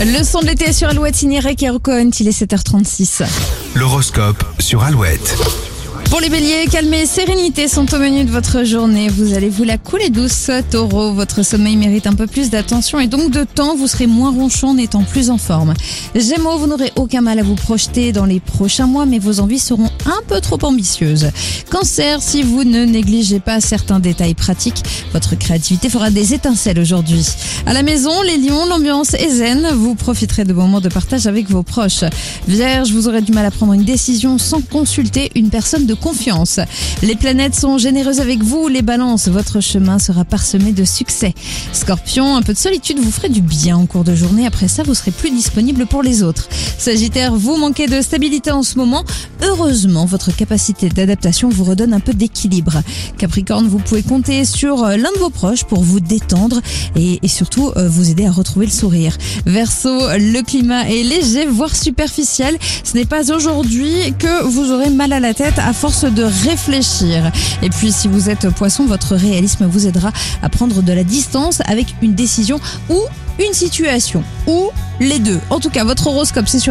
Le son de l'été sur Alouette signé Cohen, il est 7h36. L'horoscope sur Alouette. Pour les béliers, calme et sérénité sont au menu de votre journée. Vous allez vous la couler douce, taureau. Votre sommeil mérite un peu plus d'attention et donc de temps. Vous serez moins ronchon en étant plus en forme. Gémeaux, vous n'aurez aucun mal à vous projeter dans les prochains mois, mais vos envies seront un peu trop ambitieuses. Cancer, si vous ne négligez pas certains détails pratiques, votre créativité fera des étincelles aujourd'hui. À la maison, les lions, l'ambiance est zen. Vous profiterez de moments de partage avec vos proches. Vierge, vous aurez du mal à prendre une décision sans consulter une personne de confiance. Les planètes sont généreuses avec vous, les balances, votre chemin sera parsemé de succès. Scorpion, un peu de solitude vous ferait du bien en cours de journée, après ça vous serez plus disponible pour les autres. Sagittaire, vous manquez de stabilité en ce moment, heureusement votre capacité d'adaptation vous redonne un peu d'équilibre. Capricorne, vous pouvez compter sur euh, l'un de vos proches pour vous détendre et, surtout euh, vous aider à retrouver le sourire. Verseau, le climat est léger, voire superficiel. Ce n'est pas aujourd'hui que vous aurez mal à la tête à force de réfléchir. Et puis si vous êtes poisson, votre réalisme vous aidera à prendre de la distance avec une décision ou une situation ou les deux. En tout cas, votre horoscope, c'est sur